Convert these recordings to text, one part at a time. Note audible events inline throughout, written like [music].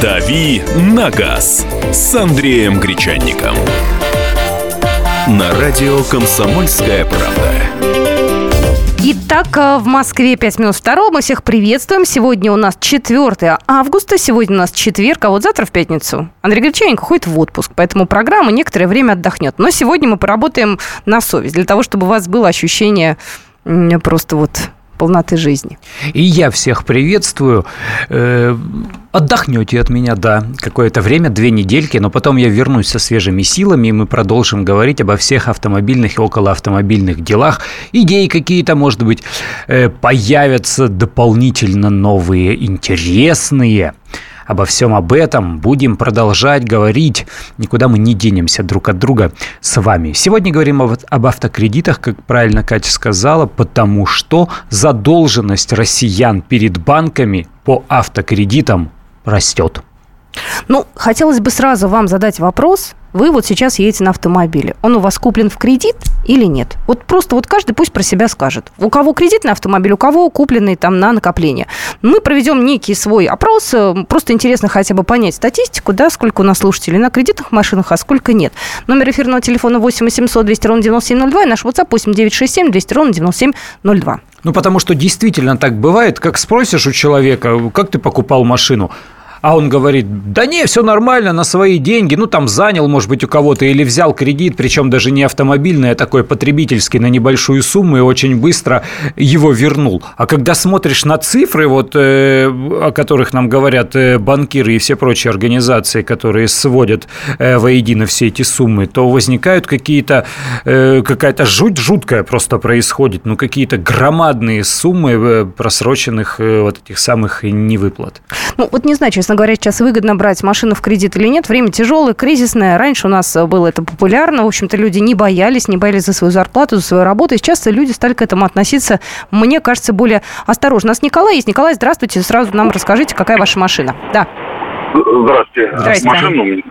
«Дави на газ» с Андреем Гречанником. На радио «Комсомольская правда». Итак, э, в Москве 5 минут второго. Мы всех приветствуем. Сегодня у нас 4 августа. Сегодня у нас четверг, а вот завтра в пятницу Андрей Гречаненко ходит в отпуск. Поэтому программа некоторое время отдохнет. Но сегодня мы поработаем на совесть. Для того, чтобы у вас было ощущение просто вот полноты жизни. И я всех приветствую. Э, отдохнете от меня, да, какое-то время, две недельки, но потом я вернусь со свежими силами, и мы продолжим говорить обо всех автомобильных и околоавтомобильных делах. Идеи какие-то, может быть, э, появятся дополнительно новые, интересные. Обо всем об этом будем продолжать говорить. Никуда мы не денемся друг от друга с вами. Сегодня говорим об, об автокредитах, как правильно Катя сказала, потому что задолженность россиян перед банками по автокредитам растет. Ну, хотелось бы сразу вам задать вопрос. Вы вот сейчас едете на автомобиле. Он у вас куплен в кредит или нет? Вот просто вот каждый пусть про себя скажет. У кого кредитный автомобиль, у кого купленный там на накопление. Мы проведем некий свой опрос. Э, просто интересно хотя бы понять статистику, да, сколько у нас слушателей на кредитных машинах, а сколько нет. Номер эфирного телефона 8 800 200 ровно 9702 и наш WhatsApp 8 967 200 ровно 9702. Ну, потому что действительно так бывает, как спросишь у человека, как ты покупал машину, а он говорит, да не, все нормально, на свои деньги, ну там занял, может быть, у кого-то или взял кредит, причем даже не автомобильный, а такой потребительский на небольшую сумму и очень быстро его вернул. А когда смотришь на цифры, вот, э, о которых нам говорят э, банкиры и все прочие организации, которые сводят э, воедино все эти суммы, то возникают какие-то, э, какая-то жуть жуткая просто происходит, ну какие-то громадные суммы э, просроченных э, вот этих самых невыплат. Ну вот не знаю, честно честно говоря, сейчас выгодно брать машину в кредит или нет. Время тяжелое, кризисное. Раньше у нас было это популярно. В общем-то, люди не боялись, не боялись за свою зарплату, за свою работу. И сейчас люди стали к этому относиться, мне кажется, более осторожно. У нас Николай есть. Николай, здравствуйте. Сразу нам расскажите, какая ваша машина. Да. Здравствуйте. Здравствуйте. Машину,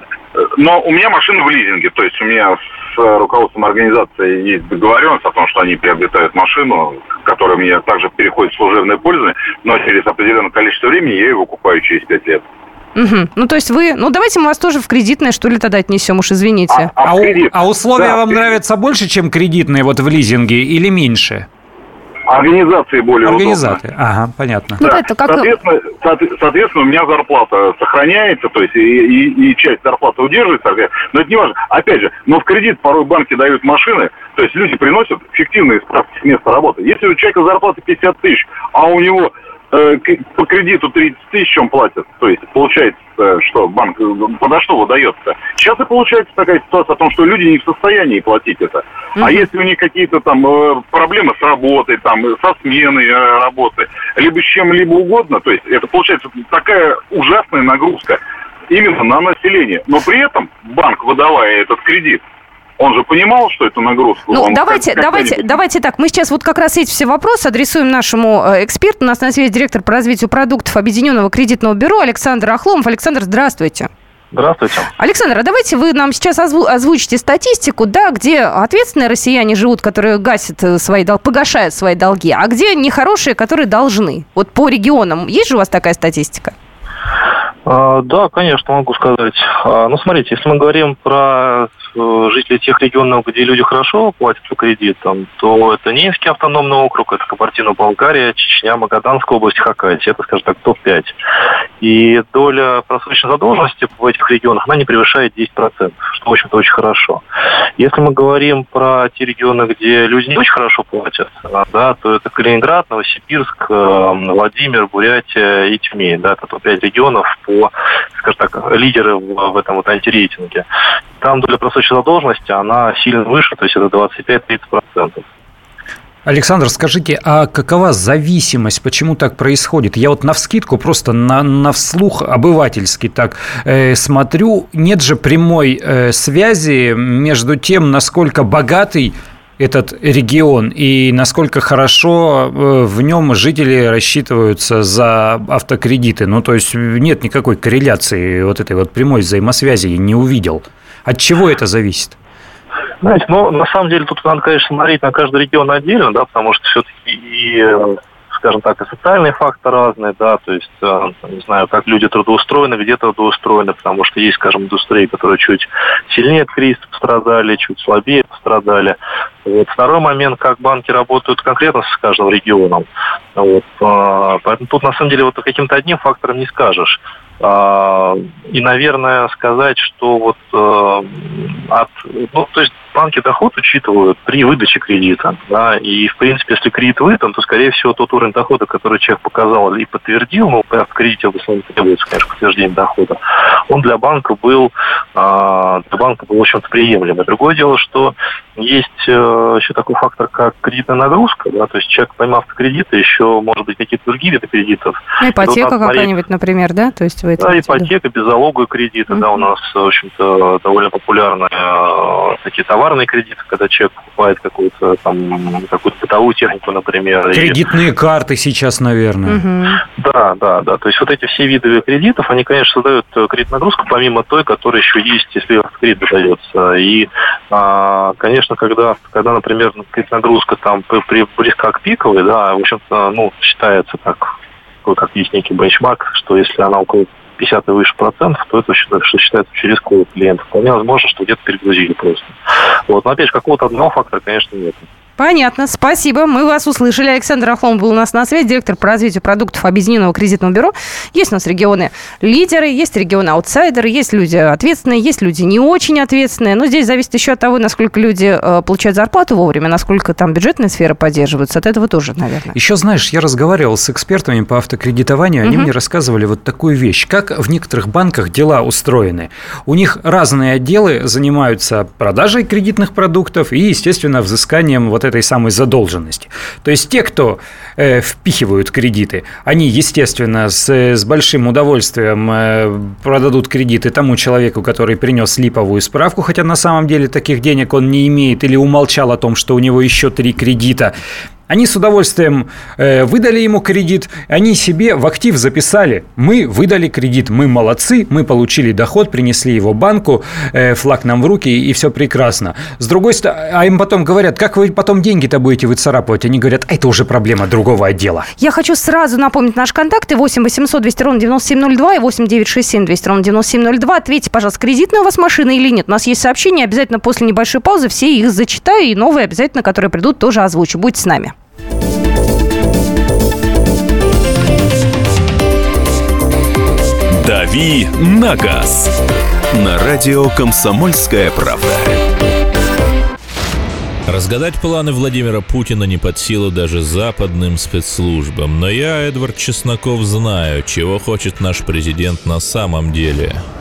но у меня машина в лизинге, то есть у меня с руководством организации есть договоренность о том, что они приобретают машину, которая мне также переходит в служебное пользование, но через определенное количество времени я ее выкупаю через 5 лет. Угу. Ну, то есть вы... Ну, давайте мы вас тоже в кредитное, что ли, тогда отнесем, уж извините. А, а, а, а условия да, вам кредит. нравятся больше, чем кредитные вот в лизинге или меньше? Организации более Организации, удобно. ага, понятно. Да. это как... соответственно, соответственно, у меня зарплата сохраняется, то есть и, и, и часть зарплаты удерживается, но это не важно. Опять же, но в кредит порой банки дают машины, то есть люди приносят фиктивные справки с места работы. Если у человека зарплата 50 тысяч, а у него по кредиту 30 тысяч он платит. То есть получается, что банк подо что выдается. Сейчас и получается такая ситуация о том, что люди не в состоянии платить это. Mm-hmm. А если у них какие-то там э, проблемы с работой, там, со сменой э, работы, либо с чем-либо угодно, то есть это получается такая ужасная нагрузка именно на население. Но при этом банк, выдавая этот кредит, он же понимал, что это нагрузка. Ну, он давайте, как, давайте, давайте так. Мы сейчас вот как раз эти все вопросы адресуем нашему э, эксперту. У нас на связи директор по развитию продуктов Объединенного кредитного бюро Александр Ахломов. Александр, здравствуйте. Здравствуйте. Александр, а давайте вы нам сейчас озву- озвучите статистику, да, где ответственные россияне живут, которые гасят э, свои долги, погашают свои долги, а где нехорошие, которые должны. Вот по регионам есть же у вас такая статистика? А, да, конечно, могу сказать. А, ну, смотрите, если мы говорим про Э, жителей тех регионов, где люди хорошо платят по кредитам, то это Ненецкий автономный округ, это Кабардино-Балкария, Чечня, Магаданская область, Хакасия. Это, скажем так, топ-5. И доля просроченной задолженности в этих регионах, она не превышает 10%, что, в общем-то, очень хорошо. Если мы говорим про те регионы, где люди не очень хорошо платят, да, то это Калининград, Новосибирск, э, Владимир, Бурятия и Тюмень. Да, это топ-5 регионов по, скажем так, лидеры в этом вот антирейтинге. Там доля просроченной задолженности, она сильно выше, то есть это 25-30%. Александр, скажите, а какова зависимость? Почему так происходит? Я вот на вскидку просто на, на вслух обывательски так э, смотрю. Нет же прямой э, связи между тем, насколько богатый этот регион и насколько хорошо э, в нем жители рассчитываются за автокредиты. Ну, то есть нет никакой корреляции вот этой вот прямой взаимосвязи, не увидел. От чего это зависит? Знаете, ну, на самом деле, тут надо, конечно, смотреть на каждый регион отдельно, да, потому что все-таки и скажем так, и социальные факторы разные, да, то есть, э, не знаю, как люди трудоустроены, где трудоустроены, потому что есть, скажем, индустрии, которые чуть сильнее от кризиса пострадали, чуть слабее пострадали. Вот. Второй момент, как банки работают конкретно с каждым регионом. Вот. А, поэтому тут, на самом деле, вот каким-то одним фактором не скажешь. А, и, наверное, сказать, что вот э, от, ну, то есть банки доход учитывают при выдаче кредита, да, и, в принципе, если кредит выдан, то, скорее всего, тот уровень дохода, который человек показал и подтвердил, ну, в кредите в основном требуется, конечно, подтверждение дохода, он для банка был, а, для банка был, в общем-то, приемлемый. Другое дело, что есть э, еще такой фактор, как кредитная нагрузка, да, то есть человек, поймав кредиты, еще, может быть, какие-то другие виды кредитов. Ну, ипотека какая-нибудь, например, да, то есть вы это Да, ипотека, беззалоговые кредиты, mm-hmm. да, у нас, в общем-то, довольно популярные э, такие товарные кредиты, когда человек покупает какую-то там, какую-то бытовую технику, например. Кредитные и... карты сейчас, наверное. Mm-hmm. Да, да, да, то есть вот эти все виды кредитов, они, конечно, создают э, кредитную нагрузку, помимо той, которая еще есть, если кредит дается. И, а, конечно, когда, когда, например, кредитная нагрузка там при, близка к пиковой, да, в общем-то, ну, считается так, как есть некий бенчмарк, что если она около 50 и выше процентов, то это что считается через рисковый клиент. Вполне возможно, что где-то перегрузили просто. Вот. Но опять же, какого-то одного фактора, конечно, нет. Понятно, спасибо. Мы вас услышали. Александр Ахлом был у нас на связи, директор по развитию продуктов Объединенного кредитного бюро. Есть у нас регионы лидеры, есть регионы аутсайдеры, есть люди ответственные, есть люди не очень ответственные. Но здесь зависит еще от того, насколько люди э, получают зарплату вовремя, насколько там бюджетная сфера поддерживается. От этого тоже, наверное. Еще, знаешь, я разговаривал с экспертами по автокредитованию, они угу. мне рассказывали вот такую вещь, как в некоторых банках дела устроены. У них разные отделы занимаются продажей кредитных продуктов и, естественно, взысканием вот этой самой задолженности. То есть те, кто э, впихивают кредиты, они, естественно, с, с большим удовольствием э, продадут кредиты тому человеку, который принес липовую справку, хотя на самом деле таких денег он не имеет или умолчал о том, что у него еще три кредита. Они с удовольствием э, выдали ему кредит, они себе в актив записали. Мы выдали кредит, мы молодцы, мы получили доход, принесли его банку, э, флаг нам в руки, и все прекрасно. С другой стороны, а им потом говорят, как вы потом деньги-то будете выцарапывать? Они говорят, это уже проблема другого отдела. Я хочу сразу напомнить наши контакты 8 800 200 ровно 9702 и 8 967 200 ровно 9702. Ответьте, пожалуйста, кредитная у вас машина или нет? У нас есть сообщения, обязательно после небольшой паузы все их зачитаю, и новые обязательно, которые придут, тоже озвучу. Будьте с нами. «Дави на газ» на радио «Комсомольская правда». Разгадать планы Владимира Путина не под силу даже западным спецслужбам. Но я, Эдвард Чесноков, знаю, чего хочет наш президент на самом деле –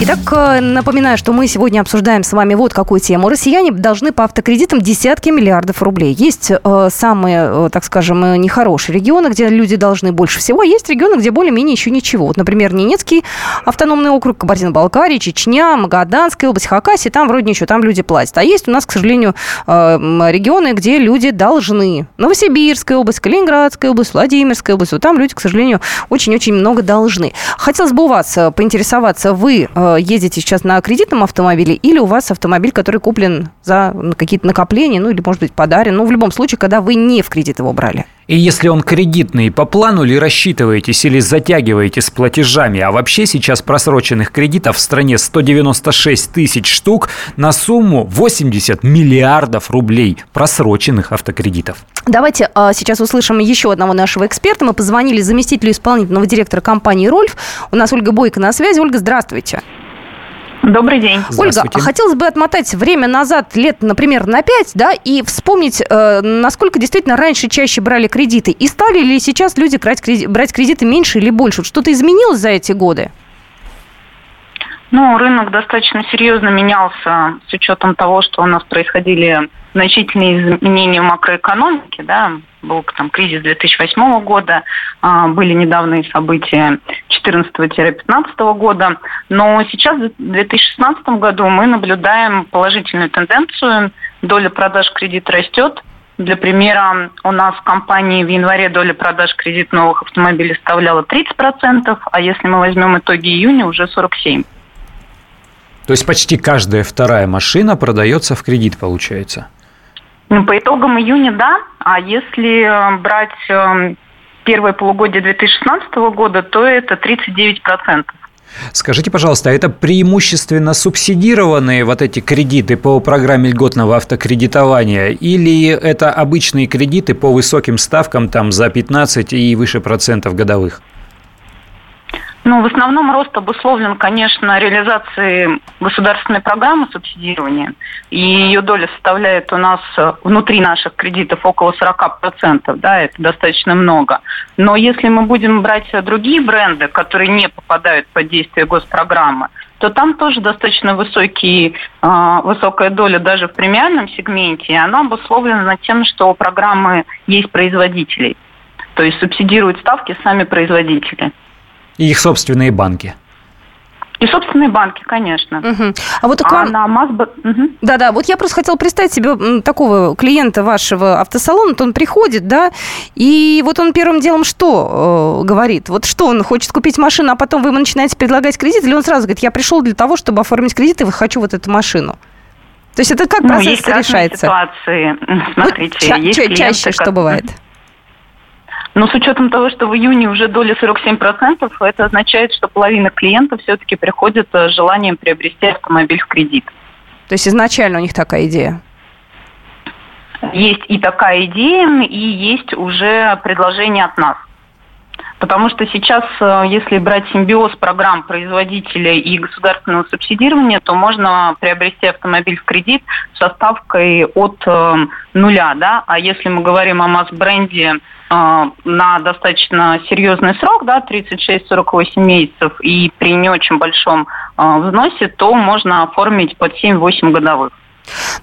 Итак, э, напоминаю, что мы сегодня обсуждаем с вами вот какую тему. Россияне должны по автокредитам десятки миллиардов рублей. Есть э, самые, э, так скажем, э, нехорошие регионы, где люди должны больше всего, а есть регионы, где более-менее еще ничего. Вот, например, Ненецкий автономный округ, Кабардино-Балкария, Чечня, Магаданская область, Хакасия, там вроде ничего, там люди платят. А есть у нас, к сожалению, э, регионы, где люди должны. Новосибирская область, Калининградская область, Владимирская область. Вот там люди, к сожалению, очень-очень много должны. Хотелось бы у вас э, поинтересоваться, вы э, ездите сейчас на кредитном автомобиле или у вас автомобиль, который куплен за какие-то накопления, ну или, может быть, подарен. Ну, в любом случае, когда вы не в кредит его брали. И если он кредитный, по плану ли рассчитываетесь или затягиваете с платежами? А вообще сейчас просроченных кредитов в стране 196 тысяч штук на сумму 80 миллиардов рублей просроченных автокредитов. Давайте а, сейчас услышим еще одного нашего эксперта. Мы позвонили заместителю исполнительного директора компании «Рольф». У нас Ольга Бойко на связи. Ольга, здравствуйте. Добрый день. Ольга, а хотелось бы отмотать время назад, лет, например, на 5, да, и вспомнить, э, насколько действительно раньше чаще брали кредиты. И стали ли сейчас люди брать, брать кредиты меньше или больше? Что-то изменилось за эти годы? Ну, рынок достаточно серьезно менялся с учетом того, что у нас происходили значительные изменения в макроэкономике, да, был там кризис 2008 года, а, были недавние события 2014-2015 года, но сейчас в 2016 году мы наблюдаем положительную тенденцию, доля продаж кредита растет, для примера, у нас в компании в январе доля продаж кредит новых автомобилей составляла 30%, а если мы возьмем итоги июня, уже 47%. То есть почти каждая вторая машина продается в кредит, получается? По итогам июня, да. А если э, брать э, первое полугодие 2016 года, то это 39%. Скажите, пожалуйста, а это преимущественно субсидированные вот эти кредиты по программе льготного автокредитования или это обычные кредиты по высоким ставкам там за 15 и выше процентов годовых? Ну, в основном рост обусловлен, конечно, реализацией государственной программы субсидирования. И ее доля составляет у нас э, внутри наших кредитов около 40%. Да, это достаточно много. Но если мы будем брать другие бренды, которые не попадают под действие госпрограммы, то там тоже достаточно высокий, э, высокая доля даже в премиальном сегменте, и она обусловлена тем, что у программы есть производителей. То есть субсидируют ставки сами производители. И их собственные банки. И собственные банки, конечно. Угу. А вот а вам... на Масб... угу. Да-да, вот я просто хотела представить себе такого клиента вашего автосалона, то он приходит, да, и вот он первым делом что э, говорит? Вот что, он хочет купить машину, а потом вы ему начинаете предлагать кредит, или он сразу говорит, я пришел для того, чтобы оформить кредит, и хочу вот эту машину? То есть это как ну, процесс есть решается? ситуации. Смотрите, ну, ча- есть ча- чаще что бывает? Но с учетом того, что в июне уже доля 47%, это означает, что половина клиентов все-таки приходит с желанием приобрести автомобиль в кредит. То есть изначально у них такая идея? Есть и такая идея, и есть уже предложение от нас. Потому что сейчас, э, если брать симбиоз программ производителя и государственного субсидирования, то можно приобрести автомобиль в кредит со ставкой от э, нуля. Да? А если мы говорим о масс-бренде э, на достаточно серьезный срок, да, 36-48 месяцев, и при не очень большом взносе, то можно оформить под 7-8 годовых.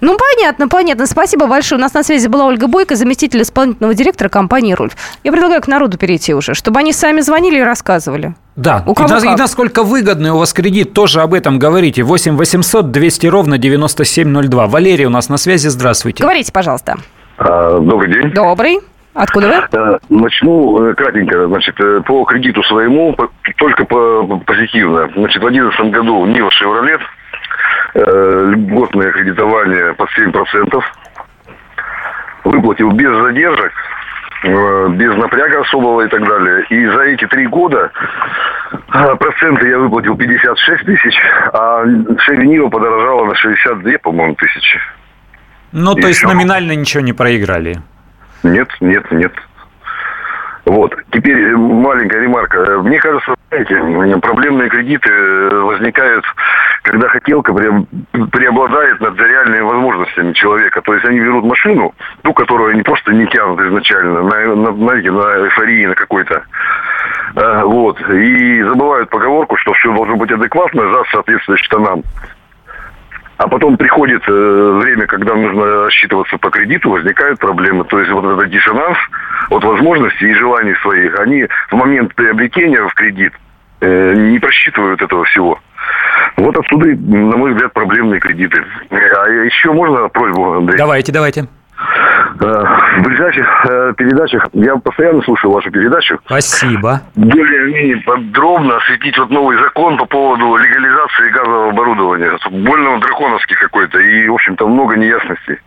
Ну, понятно, понятно. Спасибо большое. У нас на связи была Ольга Бойко, заместитель исполнительного директора компании «Рульф». Я предлагаю к народу перейти уже, чтобы они сами звонили и рассказывали. Да, у кого и, как? и насколько выгодный у вас кредит, тоже об этом говорите. 8 800 200 ровно 9702. Валерий у нас на связи, здравствуйте. Говорите, пожалуйста. А, добрый день. Добрый. Откуда вы? Э, начну э, кратенько. Значит, э, по кредиту своему, только по позитивно. Значит, в 2011 году Нива Шевролет льготное кредитование под 7%. Выплатил без задержек, без напряга особого и так далее. И за эти три года проценты я выплатил 56 тысяч, а Шевинива подорожала на 62, по-моему, тысячи. Ну, то есть все. номинально ничего не проиграли? Нет, нет, нет. Вот. Теперь маленькая ремарка. Мне кажется, знаете, проблемные кредиты возникают когда хотелка преобладает над реальными возможностями человека. То есть они берут машину, ту, которую они просто не тянут изначально, на, на, знаете, на эйфории на какой-то. Вот. И забывают поговорку, что все должно быть адекватно за соответствующим штанам. А потом приходит э, время, когда нужно рассчитываться по кредиту, возникают проблемы. То есть вот этот диссонанс от возможностей и желаний своих, они в момент приобретения в кредит э, не просчитывают этого всего. Вот отсюда, на мой взгляд, проблемные кредиты. А еще можно просьбу, Андрей? Давайте, давайте. Э, в ближайших э, передачах, я постоянно слушаю вашу передачу. Спасибо. Более-менее подробно осветить вот новый закон по поводу легализации газового оборудования. Больно драконовский какой-то, и, в общем-то, много неясностей.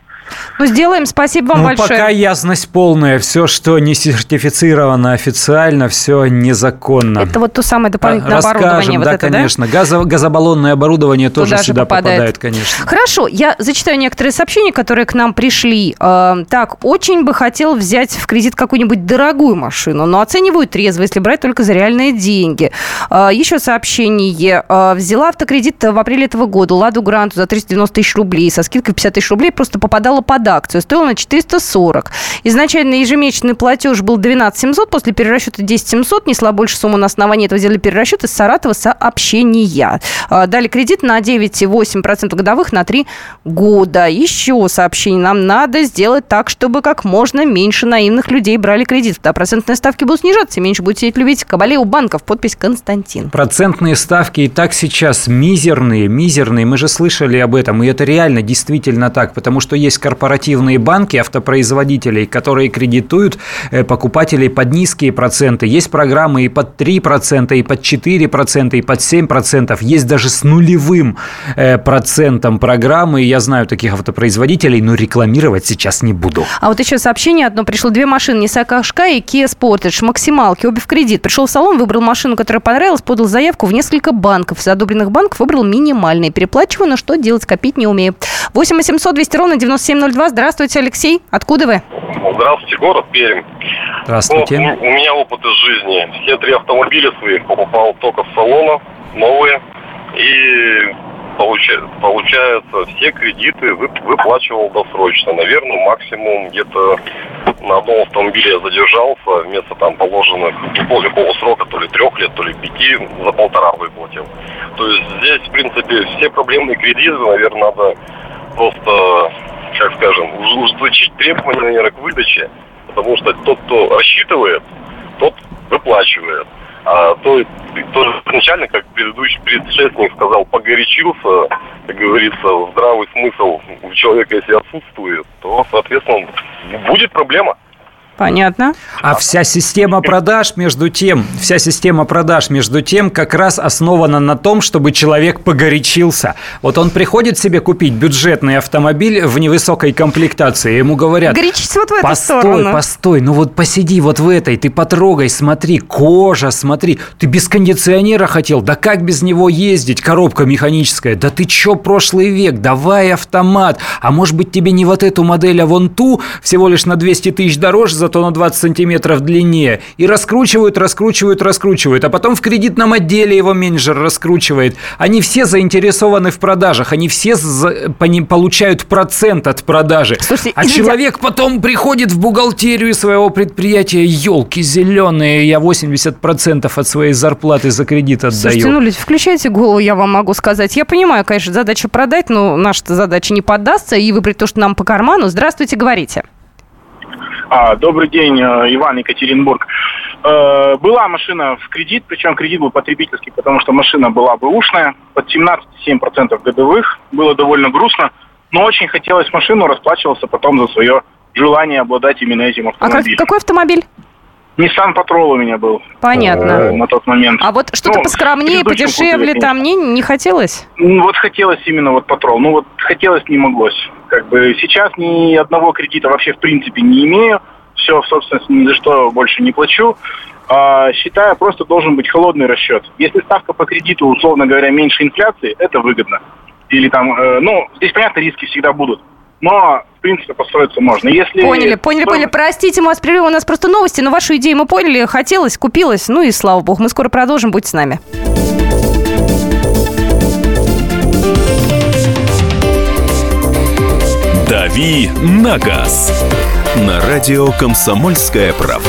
Ну, сделаем. Спасибо вам ну, большое. пока ясность полная. Все, что не сертифицировано официально, все незаконно. Это вот то самое дополнительное Расскажем, оборудование. да, вот это, конечно. Да? Газо- газобаллонное оборудование тоже Туда сюда попадает. попадает, конечно. Хорошо. Я зачитаю некоторые сообщения, которые к нам пришли. Э, так, очень бы хотел взять в кредит какую-нибудь дорогую машину, но оцениваю трезво, если брать только за реальные деньги. Э, еще сообщение. Э, взяла автокредит в апреле этого года, Ладу Гранту за 390 тысяч рублей, со скидкой 50 тысяч рублей, просто попадала работала под акцию, стоила на 440. Изначально ежемесячный платеж был 12 700, после перерасчета 10 700, несла больше сумму на основании этого сделали перерасчет из Саратова сообщения. А, дали кредит на 9,8% годовых на 3 года. Еще сообщение. Нам надо сделать так, чтобы как можно меньше наивных людей брали кредит. Тогда процентные ставки будут снижаться, меньше будет сидеть любить кабале у банков. Подпись Константин. Процентные ставки и так сейчас мизерные, мизерные. Мы же слышали об этом, и это реально действительно так, потому что есть корпоративные банки автопроизводителей, которые кредитуют э, покупателей под низкие проценты. Есть программы и под 3%, и под 4%, и под 7%. Есть даже с нулевым э, процентом программы. Я знаю таких автопроизводителей, но рекламировать сейчас не буду. А вот еще сообщение одно пришло. Две машины, Nissan Qashqai и Kia Sportage, максималки, обе в кредит. Пришел в салон, выбрал машину, которая понравилась, подал заявку в несколько банков. Из одобренных банков выбрал минимальный. Переплачиваю, но что делать, копить не умею. 8 800 200 ровно 9702. Здравствуйте, Алексей. Откуда вы? Здравствуйте, город Пермь. Здравствуйте. Ну, у меня опыт из жизни. Все три автомобиля своих покупал только с салона, новые. И получается, получается все кредиты выплачивал досрочно. Наверное, максимум где-то на одном автомобиле я задержался, вместо там положенных, ну, какого срока, то ли трех лет, то ли пяти, за полтора выплатил. То есть здесь, в принципе, все проблемные кредиты, наверное, надо просто, как скажем, ужесточить требования, наверное, к выдаче. Потому что тот, кто рассчитывает, тот выплачивает. А то, то изначально, как предыдущий предшественник сказал, погорячился, как говорится, здравый смысл у человека, если отсутствует, то, соответственно, будет проблема. Понятно. А вся система продаж, между тем, вся система продаж, между тем, как раз основана на том, чтобы человек погорячился. Вот он приходит себе купить бюджетный автомобиль в невысокой комплектации, ему говорят... Горячись вот в эту постой, сторону. Постой, ну вот посиди вот в этой, ты потрогай, смотри, кожа, смотри. Ты без кондиционера хотел, да как без него ездить? Коробка механическая, да ты чё, прошлый век, давай автомат. А может быть тебе не вот эту модель, а вон ту, всего лишь на 200 тысяч дороже, зато на 20 сантиметров длиннее. И раскручивают, раскручивают, раскручивают. А потом в кредитном отделе его менеджер раскручивает. Они все заинтересованы в продажах. Они все за, по ним получают процент от продажи. Слушайте, а извините, человек потом приходит в бухгалтерию своего предприятия. Елки зеленые, я 80% от своей зарплаты за кредит отдаю. Слушайте, ну, люди, включайте голову, я вам могу сказать. Я понимаю, конечно, задача продать, но наша задача не поддастся и выбрать то, что нам по карману. Здравствуйте, говорите. А, добрый день, э, Иван Екатеринбург. Э, была машина в кредит, причем кредит был потребительский, потому что машина была бэушная, под 17-7% годовых, было довольно грустно, но очень хотелось машину, расплачивался потом за свое желание обладать именно этим А как- автомобилем. какой автомобиль? Nissan Patrol у меня был Понятно. э, на тот момент. А вот что-то Ну, поскромнее, подешевле там не, не хотелось? Ну, Вот хотелось именно вот патрол. Ну вот хотелось, не моглось. Как бы сейчас ни одного кредита вообще в принципе не имею. Все, в собственности ни за что больше не плачу. А, считаю, просто должен быть холодный расчет. Если ставка по кредиту, условно говоря, меньше инфляции, это выгодно. Или там, э, ну, здесь, понятно, риски всегда будут. Но, в принципе, построиться можно. Если Поняли, поняли, поняли. Простите, мы вас прервем, у нас просто новости, но вашу идею мы поняли, хотелось, купилось, ну и слава богу. Мы скоро продолжим, будьте с нами. «Дави на газ» на радио «Комсомольская правда».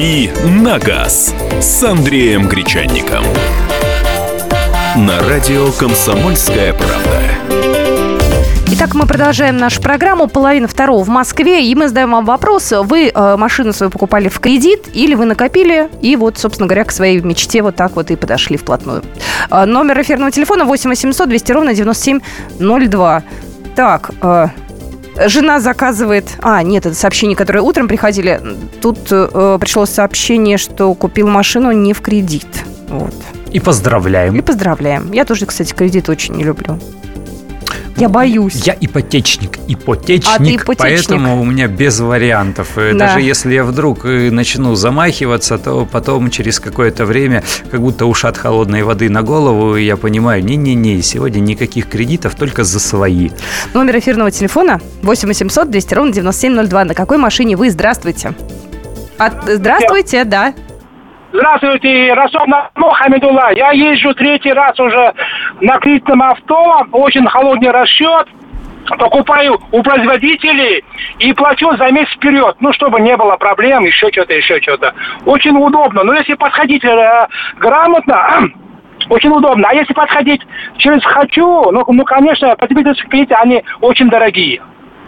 «Дави на газ» с Андреем Гречанником. На радио «Комсомольская правда». Итак, мы продолжаем нашу программу. Половина второго в Москве. И мы задаем вам вопрос. Вы э, машину свою покупали в кредит или вы накопили и вот, собственно говоря, к своей мечте вот так вот и подошли вплотную. Э, номер эфирного телефона 8 800 200 ровно 9702. Так, э, Жена заказывает... А, нет, это сообщение, которое утром приходили. Тут э, пришло сообщение, что купил машину не в кредит. Вот. И поздравляем. И поздравляем. Я тоже, кстати, кредит очень не люблю. Я боюсь. Я ипотечник, ипотечник, А ты ипотечник. поэтому у меня без вариантов. Да. Даже если я вдруг э, начну замахиваться, то потом через какое-то время как будто ушат холодной воды на голову, и я понимаю, не-не-не, сегодня никаких кредитов, только за свои. Номер эфирного телефона 8 800 200 ровно 9702. На какой машине вы? Здравствуйте. От- Здравствуйте, да. Здравствуйте, Расул Хамидулла. Я езжу третий раз уже на кредитном авто. Очень холодный расчет. Покупаю у производителей и плачу за месяц вперед. Ну, чтобы не было проблем, еще что-то, еще что-то. Очень удобно. Но если подходить э, грамотно, [clears throat] очень удобно. А если подходить через «хочу», ну, ну конечно, потребительские кредиты, они очень дорогие.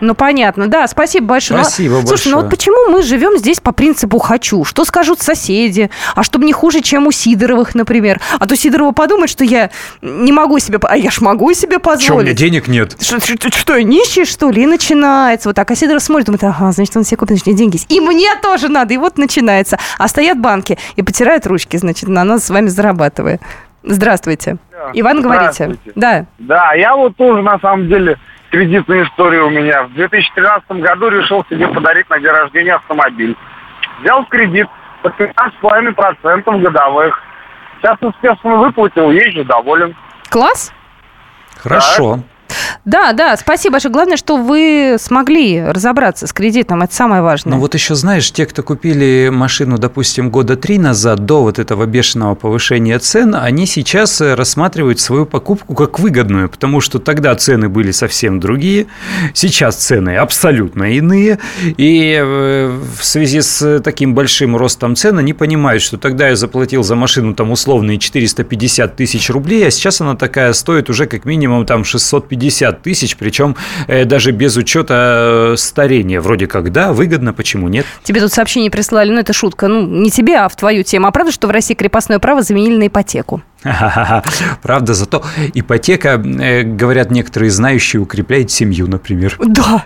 Ну, понятно. Да, спасибо большое. Спасибо Слушай, ну большое. вот почему мы живем здесь по принципу «хочу»? Что скажут соседи? А чтобы не хуже, чем у Сидоровых, например. А то Сидорова подумает, что я не могу себе... А я ж могу себе Что, у меня позволить. денег нет? Что, что, что, я нищий, что ли? И начинается вот так. А Сидоров смотрит, думает, ага, значит, он себе купит, значит, деньги есть. И мне тоже надо. И вот начинается. А стоят банки и потирают ручки, значит, на нас с вами зарабатывая. Здравствуйте. Иван, говорите. Да. Да, я вот тоже, на самом деле, кредитная история у меня. В 2013 году решил себе подарить на день рождения автомобиль. Взял кредит под 15,5% годовых. Сейчас успешно выплатил, езжу доволен. Класс? Хорошо. Да, да, спасибо большое. Главное, что вы смогли разобраться с кредитом. Это самое важное. Ну вот еще знаешь, те, кто купили машину, допустим, года три назад, до вот этого бешеного повышения цен, они сейчас э, рассматривают свою покупку как выгодную, потому что тогда цены были совсем другие, сейчас цены абсолютно иные, и э, в связи с таким большим ростом цен они понимают, что тогда я заплатил за машину там условные 450 тысяч рублей, а сейчас она такая стоит уже как минимум там 650 тысяч, причем э, даже без учета э, старения. Вроде как да, выгодно, почему нет? Тебе тут сообщение прислали, ну это шутка, ну не тебе, а в твою тему. А правда, что в России крепостное право заменили на ипотеку? Правда, зато ипотека, э, говорят некоторые знающие, укрепляет семью, например. Да,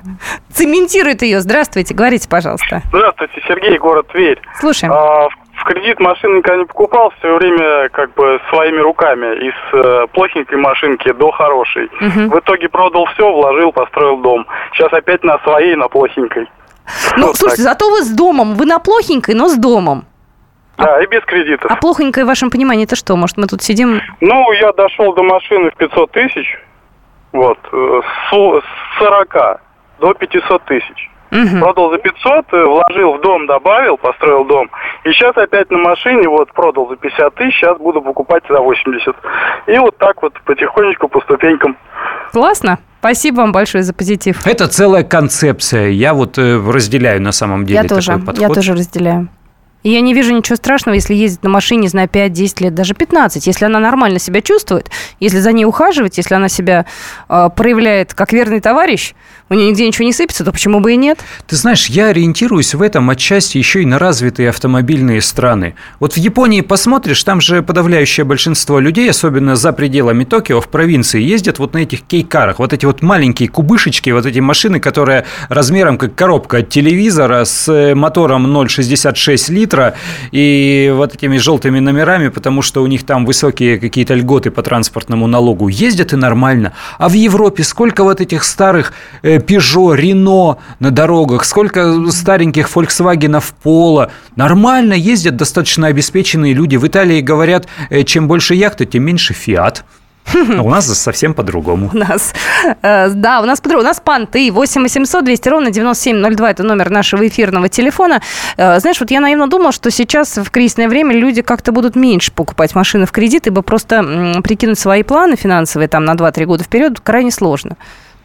цементирует ее. Здравствуйте, говорите, пожалуйста. Здравствуйте, Сергей, город Тверь. Слушаем. А, в кредит машину никогда не покупал, все время как бы своими руками. Из э, плохенькой машинки до хорошей. Мгм. В итоге продал все, вложил, построил дом. Сейчас опять на своей, на плохенькой. Ну, Вот слушайте, зато вы с домом, вы на плохенькой, но с домом. Да, и без кредитов. А плохонькое в вашем понимании это что? Может, мы тут сидим... Ну, я дошел до машины в 500 тысяч. Вот. э, с 40 до 500 тысяч. Мгм. Продал за 500, э, вложил в дом, добавил, построил дом. И сейчас опять на машине, вот, продал за 50 тысяч, сейчас буду покупать за 80. И вот так вот потихонечку, по ступенькам. Классно. Спасибо вам большое за позитив. Это целая концепция. Я вот э, разделяю на самом деле Я такой тоже, подход. я тоже разделяю. И я не вижу ничего страшного, если ездить на машине, не знаю, 5-10 лет, даже 15. Если она нормально себя чувствует, если за ней ухаживать, если она себя э, проявляет как верный товарищ, у нее нигде ничего не сыпется, то почему бы и нет? Ты знаешь, я ориентируюсь в этом отчасти еще и на развитые автомобильные страны. Вот в Японии посмотришь, там же подавляющее большинство людей, особенно за пределами Токио, в провинции, ездят вот на этих кейкарах. Вот эти вот маленькие кубышечки, вот эти машины, которые размером как коробка от телевизора с э, мотором 0,66 литра и вот этими желтыми номерами, потому что у них там высокие какие-то льготы по транспортному налогу. Ездят и нормально. А в Европе сколько вот этих старых э, Peugeot, Renault на дорогах, сколько стареньких Volkswagen Polo. Нормально ездят достаточно обеспеченные люди. В Италии говорят, э, чем больше яхта, тем меньше Fiat. А у нас совсем по-другому. У нас, э, да, у нас подруга, у нас понты 8 800 200 ровно 9702, это номер нашего эфирного телефона. Э, знаешь, вот я наивно думала, что сейчас в кризисное время люди как-то будут меньше покупать машины в кредит, ибо просто прикинуть свои планы финансовые там на 2-3 года вперед крайне сложно.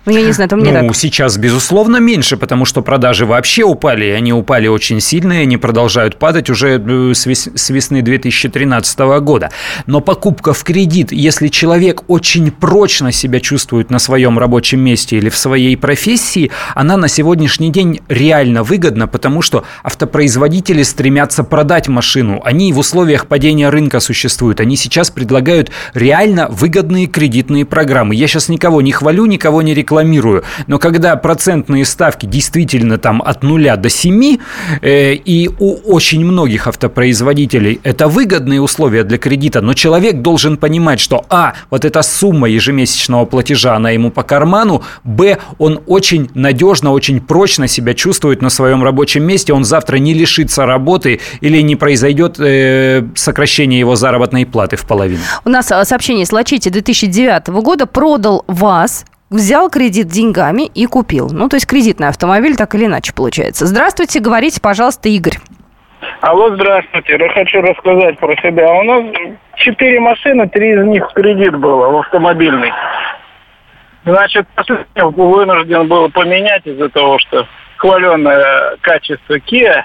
Ну, я не знаю, это мне ну, так. сейчас, безусловно, меньше, потому что продажи вообще упали, и они упали очень сильно, и они продолжают падать уже э, с вес- с весны 2013 года. Но покупка в кредит, если человек очень прочно себя чувствует на своем рабочем месте или в своей профессии, она на сегодняшний день реально выгодна, потому что автопроизводители стремятся продать машину. Они в условиях падения рынка существуют. Они сейчас предлагают реально выгодные кредитные программы. Я сейчас никого не хвалю, никого не рекламирую, рекламирую. Но когда процентные ставки действительно там от нуля до 7, э, и у очень многих автопроизводителей это выгодные условия для кредита, но человек должен понимать, что а, вот эта сумма ежемесячного платежа, она ему по карману, б, он очень надежно, очень прочно себя чувствует на своем рабочем месте, он завтра не лишится работы или не произойдет э, сокращение его заработной платы в половину. У нас э, сообщение с Лачити 2009 года продал вас, взял кредит деньгами и купил. Ну, то есть кредитный автомобиль так или иначе получается. Здравствуйте, говорите, пожалуйста, Игорь. Алло, здравствуйте. Я хочу рассказать про себя. У нас четыре машины, три из них в кредит было, в автомобильный. Значит, вынужден был поменять из-за того, что хваленное качество Kia.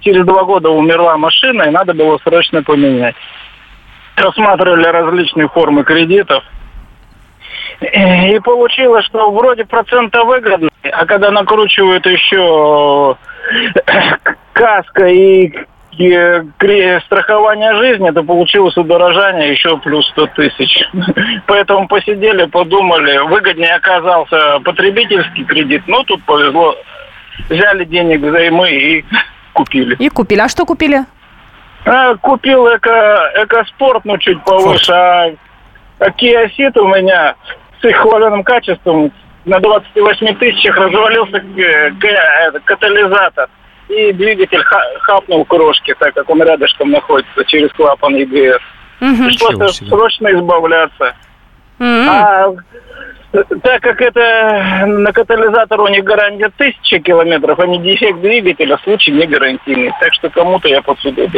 Через два года умерла машина, и надо было срочно поменять. Рассматривали различные формы кредитов. И получилось, что вроде процента выгодный, а когда накручивают еще каска и, страхование жизни, это получилось удорожание еще плюс 100 тысяч. Поэтому посидели, подумали, выгоднее оказался потребительский кредит, но тут повезло. Взяли денег взаймы и купили. И купили. А что купили? А, купил эко, экоспорт, ну, чуть повыше, а, а Kia Ceed у меня с их хваленым качеством на 28 тысячах развалился э, катализатор. И двигатель хапнул крошки, так как он рядышком находится через клапан EBS. Угу. Пришлось срочно избавляться. Угу. А так как это на катализатор у них гарантия тысяча километров, а не дефект двигателя, случай не гарантийный. Так что кому-то я подсудил.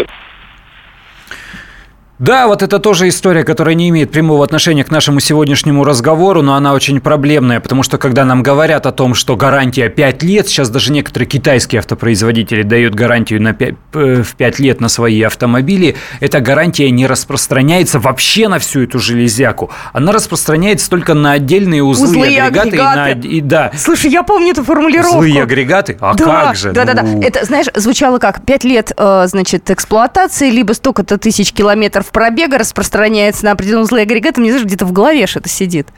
Да, вот это тоже история, которая не имеет прямого отношения к нашему сегодняшнему разговору, но она очень проблемная, потому что когда нам говорят о том, что гарантия 5 лет, сейчас даже некоторые китайские автопроизводители дают гарантию на 5, э, в 5 лет на свои автомобили, эта гарантия не распространяется вообще на всю эту железяку. Она распространяется только на отдельные узлы, узлы и агрегаты. агрегаты. И на, и, да. Слушай, я помню эту формулировку. Узлы и агрегаты? А да, как же? Да, ну... да, да. Это, знаешь, звучало как 5 лет, э, значит, эксплуатации, либо столько-то тысяч километров пробега распространяется на определенные злые агрегаты, мне знаешь, где-то в голове что-то сидит.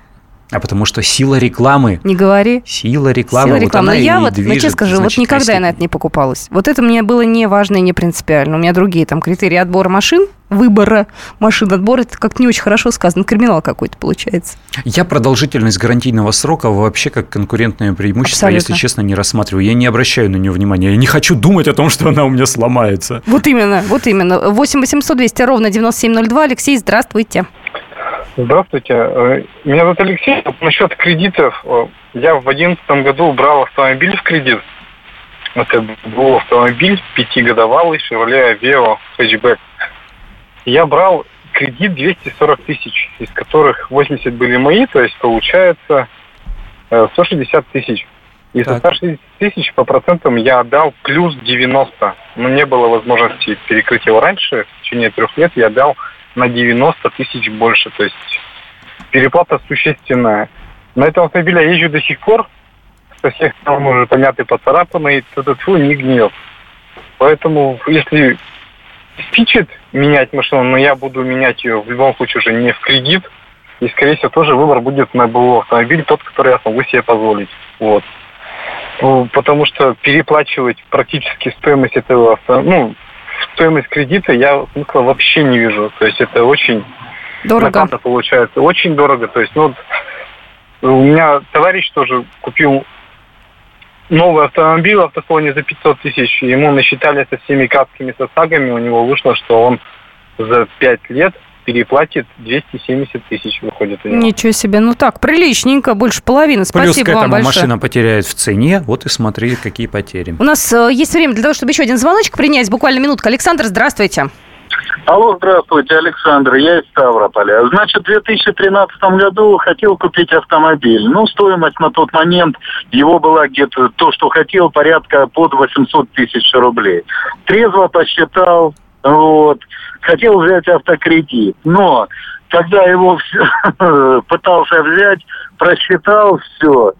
А потому что сила рекламы. Не говори. Сила рекламы. Сила рекламы. Вот Но я вот, движет, ну, честно скажу, вот никогда я на это не покупалась. Вот это мне было не важно и не принципиально. У меня другие там критерии отбора машин, выбора машин, отбора, это как-то не очень хорошо сказано. Криминал какой-то получается. Я продолжительность гарантийного срока вообще как конкурентное преимущество, Абсолютно. если честно, не рассматриваю. Я не обращаю на нее внимания. Я не хочу думать о том, что она у меня сломается. Вот именно, вот именно. 8 800 200 ровно 9702. Алексей, здравствуйте. Здравствуйте. Э, меня зовут Алексей. Насчет кредитов. Э, я в одиннадцатом году брал автомобиль в кредит. Это был автомобиль пятигодовалый Chevrolet Aveo хэтчбэк. Я брал кредит 240 тысяч, из которых 80 были мои, то есть получается 160 э, тысяч. И так. 160 тысяч по процентам я отдал плюс 90. Но не было возможности перекрыть его раньше. В течение трех лет я отдал на 90 тысяч больше. То есть переплата существенная. На этом автомобиле я езжу до сих пор. Со всех сторон уже помятый, поцарапанный. Этот фу не гниет. Поэтому, если спичит менять машину, но я буду менять ее в любом случае уже не в кредит. И, скорее всего, тоже выбор будет на БУ автомобиль, тот, который я смогу себе позволить. Вот. Ну, потому что переплачивать практически стоимость этого автомобиля, ну, стоимость кредита я смысла вообще не вижу. То есть это очень дорого. получается. Очень дорого. То есть, ну, у меня товарищ тоже купил новый автомобиль в автосалоне за 500 тысяч. Ему насчитали со всеми касками, со сагами. У него вышло, что он за 5 лет переплатит 270 тысяч выходит у него. Ничего себе, ну так, приличненько, больше половины. Спасибо Плюс к вам этому большое. машина потеряет в цене, вот и смотри, какие потери. У нас э, есть время для того, чтобы еще один звоночек принять, буквально минутка. Александр, здравствуйте. Алло, здравствуйте, Александр, я из Ставрополя. Значит, в 2013 году хотел купить автомобиль. Ну, стоимость на тот момент его была где-то, то, что хотел, порядка под 800 тысяч рублей. Трезво посчитал, вот, хотел взять автокредит, но когда его [laughs] пытался взять, просчитал все,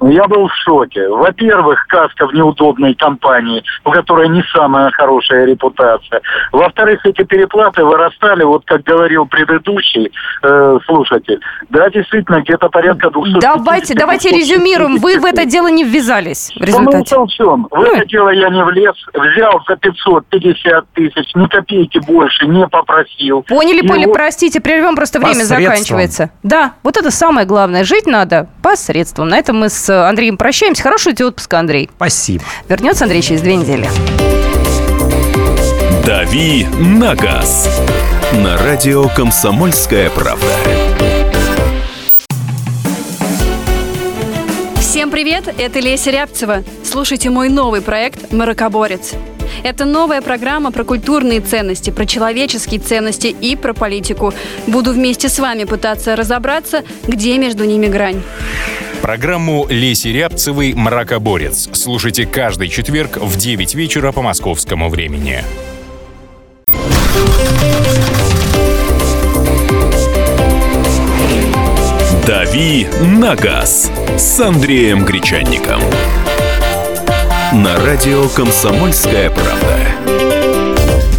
Я был в шоке. Во-первых, каска в неудобной компании, у которой не самая хорошая репутация. Во-вторых, эти переплаты вырастали, вот как говорил предыдущий э, слушатель. Да, действительно, где-то порядка 200 Давайте, давайте резюмируем. Вы в это дело не ввязались в результате. Ну, в чем? В это дело я не влез. Взял за 550 тысяч, ни копейки больше не попросил. Поняли, И поняли, вот- простите, прервем, просто время заканчивается. Да, вот это самое главное. Жить надо посредством. На этом мы с Андреем прощаемся. Хорошего тебе отпуска, Андрей. Спасибо. Вернется Андрей через две недели. «Дави на газ» на радио «Комсомольская правда». Всем привет, это Леся Рябцева. Слушайте мой новый проект «Маракоборец». Это новая программа про культурные ценности, про человеческие ценности и про политику. Буду вместе с вами пытаться разобраться, где между ними грань. Программу Леси Рябцевой «Мракоборец» слушайте каждый четверг в 9 вечера по московскому времени. «Дави на газ» с Андреем Гречанником. На радио «Комсомольская правда».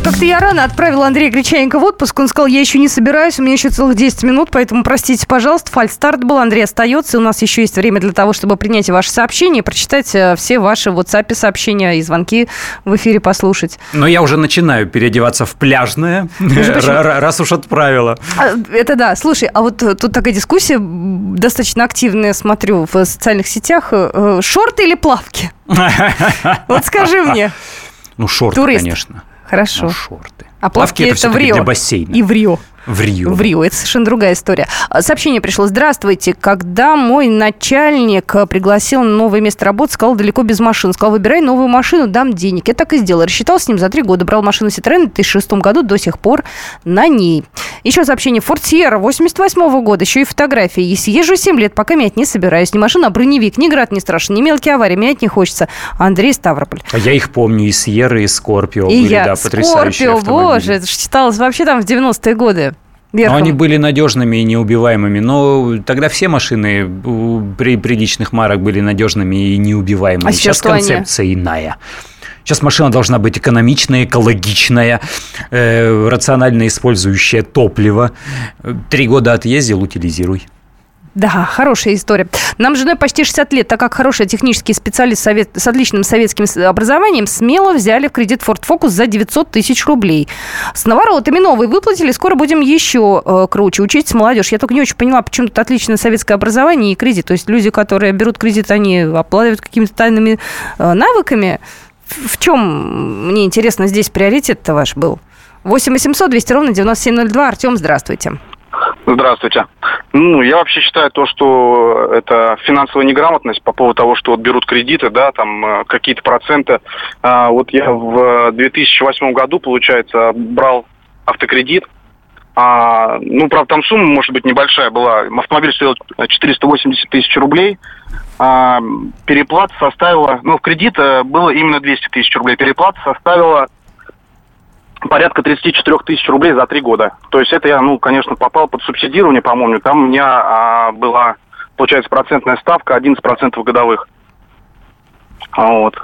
Как-то я рано отправила Андрея Гречаненко в отпуск. Он сказал, я еще не собираюсь, у меня еще целых 10 минут, поэтому простите, пожалуйста, фальстарт был. Андрей остается. и У нас еще есть время для того, чтобы принять ваши сообщения прочитать э, все ваши в WhatsApp сообщения и звонки в эфире послушать. Но я уже начинаю переодеваться в пляжное, [laughs] ра- раз уж отправила. А, Это да. Слушай, а вот э, тут такая дискуссия достаточно активная, смотрю, в социальных сетях. Э, э, Шорты или плавки? [laughs] Вот скажи мне. Ну, шорты, Турист. конечно. Хорошо. Ну, шорты. А плавки, это, в всё-таки Рио. для бассейна. И в Рио. В Рио. В Рио. Это совершенно другая история. А, Сообщение пришло. Здравствуйте. Когда мой начальник э, пригласил на новое место работы, сказал далеко без машин. Сказал, выбирай новую машину, дам денег. Я так и сделал. Рассчитал с ним за три года. Брал машину Citroёn в 2006 году, до сих пор на ней. Еще сообщение. Форд Сьерра 88 года. Еще и фотографии. Если езжу 7 лет, пока менять не собираюсь. Ни машина, а броневик, ни град не страшен, ни мелкие аварии. Менять не хочется. Андрей Ставрополь. А я их помню, и Сьерры, и Скорпио и были, я. да, Скорпио, боже, это же читалось вообще там в 90-е годы. Но Верхом. они были надежными и неубиваемыми. Но тогда все машины при приличных марок были надежными и неубиваемыми. А сейчас они? концепция иная. Сейчас машина должна быть экономичная, экологичная, э, рационально использующая топливо. Три года отъездил, утилизируй. Да, хорошая история. Нам с женой почти 60 лет, так как хороший технический специалист совет- с отличным советским образованием смело взяли в кредит Ford Focus за 900 тысяч рублей. С наворотами новые выплатили, скоро будем еще э, круче. Учитесь, молодежь. Я только не очень поняла, почему тут отличное советское образование и кредит. То есть люди, которые берут кредит, они обладают какими-то тайными э, навыками. В, в чем, мне интересно, здесь приоритет-то ваш был? 8 800 200 ровно 9702. Артем, здравствуйте. Здравствуйте. Ну, я вообще считаю то, что это финансовая неграмотность по поводу того, что вот берут кредиты, да, там э, какие-то проценты. А, вот я в 2008 году, получается, брал автокредит. А, ну, правда, там сумма, может быть, небольшая была. Автомобиль стоил 480 тысяч рублей. А, переплата составила, ну, в кредит э, было именно 200 тысяч рублей. Переплата составила порядка 34 тысяч рублей за три года. То есть это я, ну, конечно, попал под субсидирование, по-моему. Там у меня а, была, получается, процентная ставка 11% годовых. Вот.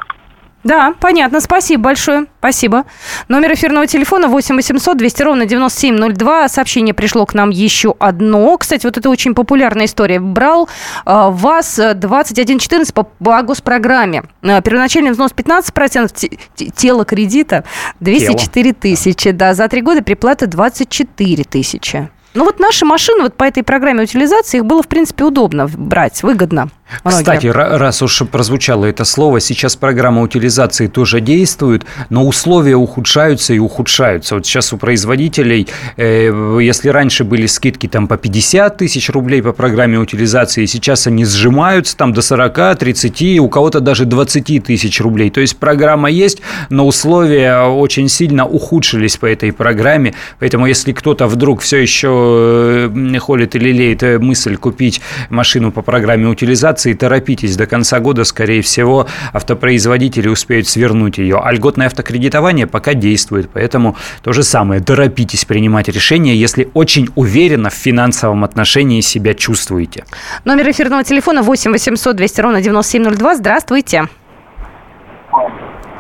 Да, понятно. Спасибо большое. Спасибо. Номер эфирного телефона 8 800 200 ровно 9702. Сообщение пришло к нам еще одно. Кстати, вот это очень популярная история. Брал э, ВАЗ 2114 по, по госпрограмме. Э, первоначальный взнос 15%, те- те- тело кредита 204 тысячи. Да, за три года приплата 24 тысячи. Ну вот наши машины вот по этой программе утилизации их было, в принципе, удобно брать, выгодно. Многие. Кстати, ра- раз уж прозвучало это слово, сейчас программа утилизации тоже действует, но условия ухудшаются и ухудшаются. Вот сейчас у производителей, э, если раньше были скидки там по 50 тысяч рублей по программе утилизации, сейчас они сжимаются там до 40, 30, у кого-то даже 20 тысяч рублей. То есть программа есть, но условия очень сильно ухудшились по этой программе. Поэтому если кто-то вдруг все еще э, холит или лелеет э, мысль купить машину по программе утилизации, комплектации, торопитесь. До конца года, скорее всего, автопроизводители успеют свернуть ее. А льготное автокредитование пока действует, поэтому то же самое. Торопитесь принимать решения, если очень уверенно в финансовом отношении себя чувствуете. Номер эфирного телефона 8 800 200 ровно 9702. Здравствуйте.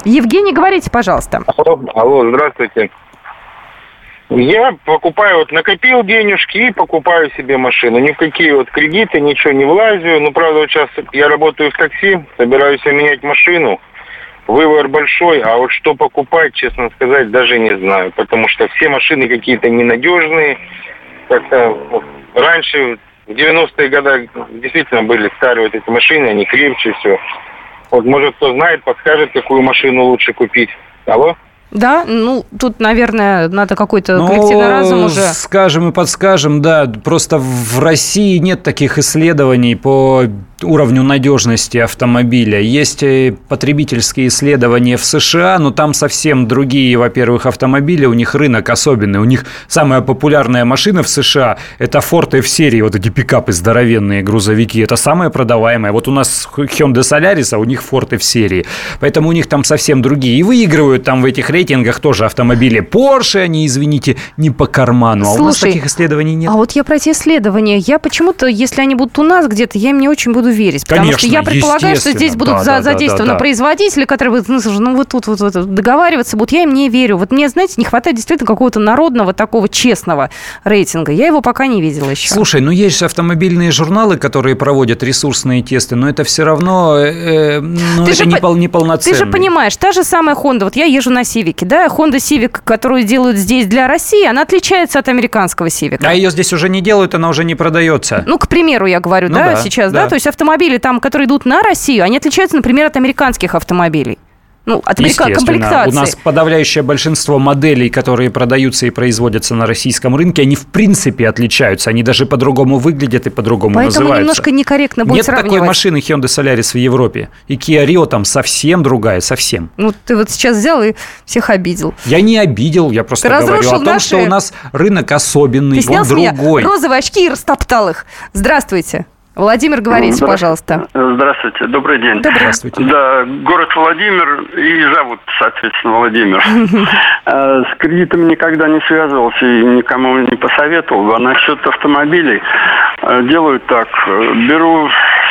Евгений, говорите, пожалуйста. Алло, алло, здравствуйте. Я покупаю, вот накопил денежки и покупаю себе машину. Ни в какие вот кредиты, ничего не влазю. Ну, правда, вот сейчас я работаю в такси, собираюсь менять машину. Выбор большой, а вот что покупать, честно сказать, даже не знаю. Потому что все машины какие-то ненадежные. Как-то раньше, в 90-е годы, действительно были старые вот эти машины, они крепче все. Вот, может, кто знает, подскажет, какую машину лучше купить. Алло? Да, ну, тут, наверное, надо какой-то Ну, коллективный разум уже. Скажем и подскажем, да. Просто в России нет таких исследований по уровню надежности автомобиля. Есть э, потребительские исследования в США, но там совсем другие, во-первых, автомобили, у них рынок особенный. У них самая популярная машина в США – это Ford F-серии, вот эти пикапы здоровенные, грузовики. Это самая продаваемая. Вот у нас Hyundai Solaris, а у них Ford F-серии. Поэтому у них там совсем другие. И выигрывают там в этих рейтингах тоже автомобили Porsche, они, извините, не по карману. А у нас Слушай, таких исследований нет. А вот я про эти исследования, я почему-то, если они будут у нас где-то, я им не очень буду верить. Потому что Конечно, я предполагаю, что здесь будут Да, за- да, задействованы да, да. производители, которые будут, ну, слушай, ну вот тут вот, вот договариваться будут. Я им не верю. Вот мне, знаете, не хватает действительно какого-то народного, такого честного рейтинга. Я его пока не видела еще. Слушай, ну есть же автомобильные журналы, которые проводят ресурсные тесты, но это все равно э, ну, Ты это же не, по- пол- не полноценно. Ты же понимаешь, та же самая Honda, вот я езжу на Сивике, да, Honda Civic, которую делают здесь для России, она отличается от американского Сивика. А ее здесь уже не делают, она уже не продается. Ну, к примеру, я говорю, Ну да, да, сейчас, да. да. то есть автомобили там, которые идут на Россию, они отличаются, например, от американских автомобилей. Ну, от америка- комплектации. у нас подавляющее большинство моделей, которые продаются и производятся на российском рынке, они в принципе отличаются. Они даже по-другому выглядят и по-другому Поэтому называются. немножко некорректно будет Нет сравнивать. такой машины Hyundai Solaris в Европе. И Kia Rio там совсем другая, совсем. Ну, ты вот сейчас взял и всех обидел. Я не обидел, я просто Ты говорю о том, наши- что у нас рынок особенный, Ты снял он другой. розовые очки и растоптал их. Здравствуйте. Владимир, говорите, Здра- пожалуйста. Здравствуйте, добрый день. Здравствуйте. Да, город Владимир и зовут, соответственно, Владимир. Э, [laughs] С кредитами никогда не связывался и никому не посоветовал. А насчет автомобилей э, делаю так. Беру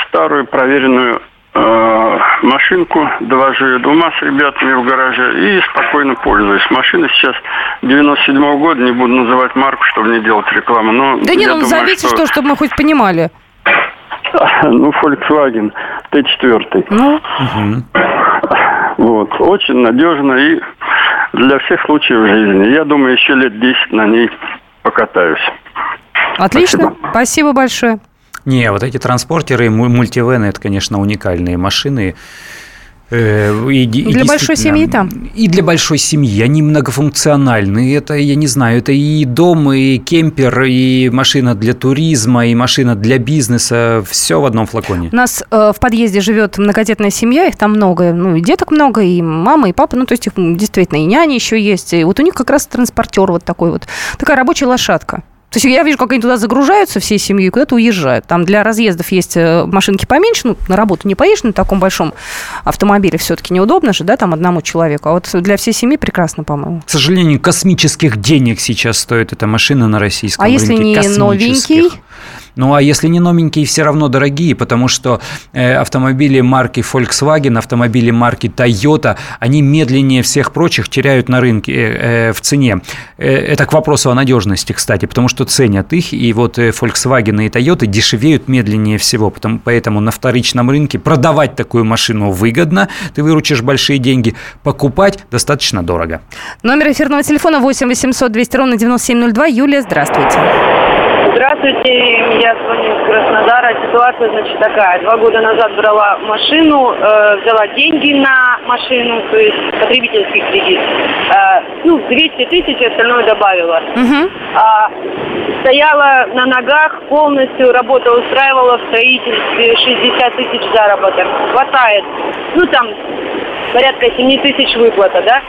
старую проверенную э, машинку, довожу ее двумя с ребятами в гараже и спокойно пользуюсь. Машина сейчас 97 года, не буду называть марку, чтобы не делать рекламу, но Да не, ну назовите, что, чтобы мы хоть понимали. [laughs] ну, Volkswagen Т4. Ну, Вот. Очень надежно и для всех случаев жизни. Я думаю, еще лет 10 на ней покатаюсь. отлично. Спасибо, большое. Не, вот эти транспортеры, му- мультивены, это, конечно, уникальные машины. Э, и Для большой семьи там. И для большой семьи. Они многофункциональны. Это, я не знаю, это и дом, и кемпер, и машина для туризма, и машина для бизнеса. Все в одном флаконе. У нас э, в подъезде живет многодетная семья, их там много, ну, и деток много, и мама, и папа, ну, то есть их действительно и няни еще есть. И вот у них как раз транспортер вот такой вот, такая рабочая лошадка. То есть я вижу, как они туда загружаются всей семьей куда-то уезжают. Там для разъездов есть э, машинки поменьше, ну, на работу не поедешь на таком большом автомобиле, все-таки неудобно же, да, там одному человеку. А вот для всей семьи прекрасно, по-моему. К сожалению, космических денег сейчас стоит эта машина на российском А рынке. если не новенький? Ну, а если не новенькие, все равно дорогие, потому что э, автомобили марки Volkswagen, автомобили марки Toyota, они медленнее всех прочих теряют на рынке э, э, в цене. Э, это к вопросу о надежности, кстати, потому что ценят их, и вот э, Volkswagen и Toyota дешевеют медленнее всего, потому, поэтому на вторичном рынке продавать такую машину выгодно, ты выручишь большие деньги, покупать достаточно дорого. Номер эфирного телефона 8 800 200 ровно 9702. Юлия, здравствуйте. Здравствуйте, я звоню из Краснодара. Ситуация, значит, такая. Два года назад брала машину, э, взяла деньги на машину, то есть потребительский кредит. Э, ну, 200 тысяч, остальное добавила. А, стояла на ногах полностью, работа устраивала в строительстве 60 тысяч заработок. Хватает. Ну, там порядка 7 тысяч выплата, да?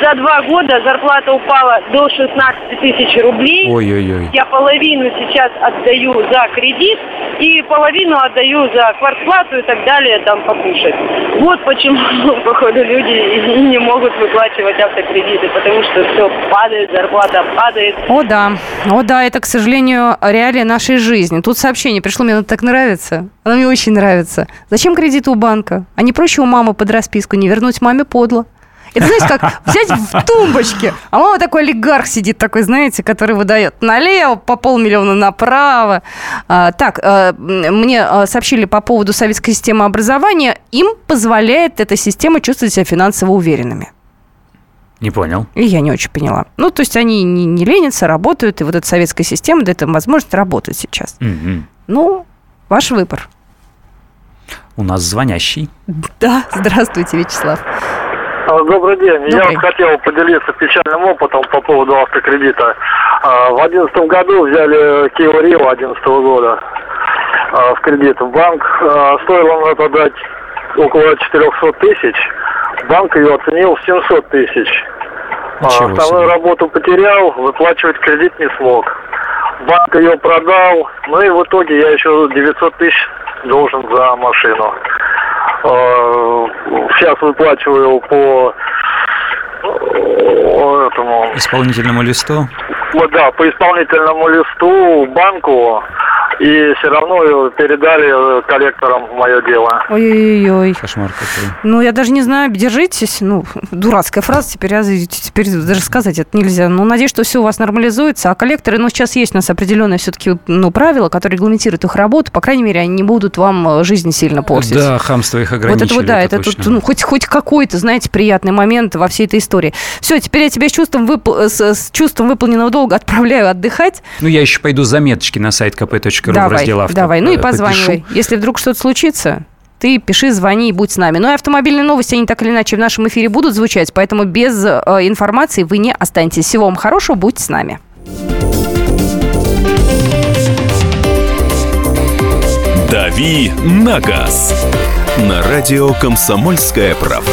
За два года зарплата упала до 16 тысяч рублей. Ой-ой-ой. Я половину сейчас отдаю за кредит и половину отдаю за квартплату и так далее, там покушать. Вот почему, [laughs] походу, люди не могут выплачивать автокредиты, потому что все падает, зарплата падает. О, да. О, да, это, к сожалению, реалия нашей жизни. Тут сообщение пришло, мне оно так нравится. Оно мне очень нравится. Зачем кредит у банка? А не проще у мамы под расписку не вернуть маме подло. Это, знаете, как взять в тумбочке, а мама такой олигарх сидит такой, знаете, который выдает налево, по полмиллиона направо. А, так, а, мне а, сообщили по поводу советской системы образования. Им позволяет эта система чувствовать себя финансово уверенными. Не понял. И я не очень поняла. Ну, то есть они не, не ленятся, работают, и вот эта советская система дает им возможность работать сейчас. Мгм. Ну, ваш выбор. У нас звонящий. Да, здравствуйте, Вячеслав. А, Добрый день. Я Добрый. вот хотел поделиться печальным опытом по поводу автокредита. А, В одиннадцатом году взяли Kia Rio 11 года а, в кредит в банк. Стоило надо дать около 400 тысяч. Банк ее оценил в 700 тысяч. Ничего себе. работу потерял, выплачивать кредит не смог. Банк ее продал, ну и в итоге я еще 900 тысяч должен за машину. Э, Сейчас выплачиваю по этому, Исполнительному листу. вот да, по исполнительному листу банку, и все равно передали э, коллекторам мое дело. Ой-ой-ой. Кошмар какой. Ну, я даже не знаю, держитесь. Ну, дурацкая фраза, теперь, я- теперь даже сказать это нельзя. Ну, надеюсь, что все у вас нормализуется. А коллекторы, ну, сейчас есть у нас определенные все-таки ну, правила, которые регламентируют их работу. По крайней мере, они не будут вам э, жизнь сильно портить. Да, хамство их Вот ограничили. это вот, да, это, тут, точно. ну, хоть, хоть какой-то, знаете, приятный момент во всей этой истории. Все, теперь я тебя с чувством, выпол- с, с чувством выполненного долга отправляю отдыхать. Ну, я еще пойду заметочки на сайт kp.ru в давай, раздел авто. давай. Ну и э, позванивай. попишу. Если вдруг что-то случится, ты пиши, звони и будь с нами. Ну и автомобильные новости, они так или иначе в нашем эфире будут звучать, поэтому без э, информации вы не останетесь. Всего вам хорошего, будьте с нами. «Дави на газ» на радио «Комсомольская правда».